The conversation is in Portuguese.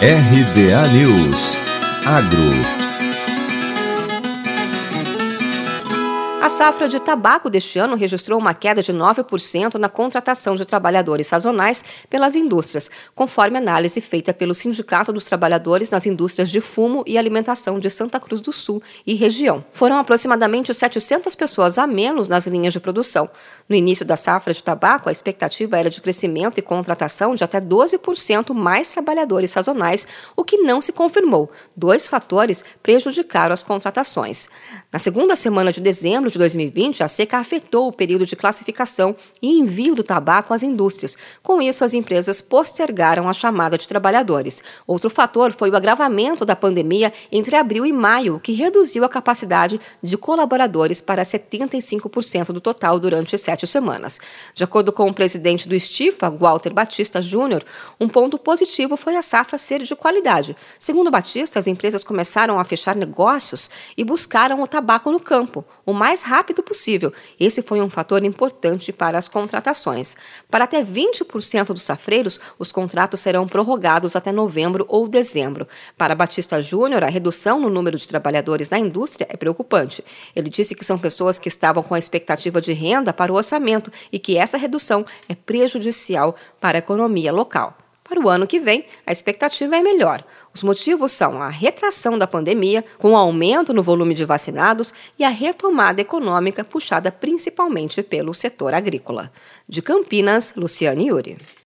RBA News. Agro A safra de tabaco deste ano registrou uma queda de 9% na contratação de trabalhadores sazonais pelas indústrias, conforme análise feita pelo Sindicato dos Trabalhadores nas Indústrias de Fumo e Alimentação de Santa Cruz do Sul e região. Foram aproximadamente 700 pessoas a menos nas linhas de produção. No início da safra de tabaco, a expectativa era de crescimento e contratação de até 12% mais trabalhadores sazonais, o que não se confirmou. Dois fatores prejudicaram as contratações. Na segunda semana de dezembro de 2020, a seca afetou o período de classificação e envio do tabaco às indústrias. Com isso, as empresas postergaram a chamada de trabalhadores. Outro fator foi o agravamento da pandemia entre abril e maio, que reduziu a capacidade de colaboradores para 75% do total durante sete sete semanas. De acordo com o presidente do Estifa, Walter Batista Júnior, um ponto positivo foi a safra ser de qualidade. Segundo Batista, as empresas começaram a fechar negócios e buscaram o tabaco no campo, o mais rápido possível. Esse foi um fator importante para as contratações. Para até 20% dos safreiros, os contratos serão prorrogados até novembro ou dezembro. Para Batista Júnior, a redução no número de trabalhadores na indústria é preocupante. Ele disse que são pessoas que estavam com a expectativa de renda para o orçamento e que essa redução é prejudicial para a economia local. Para o ano que vem, a expectativa é melhor. Os motivos são a retração da pandemia, com o aumento no volume de vacinados e a retomada econômica puxada principalmente pelo setor agrícola. De Campinas, Luciane Yuri.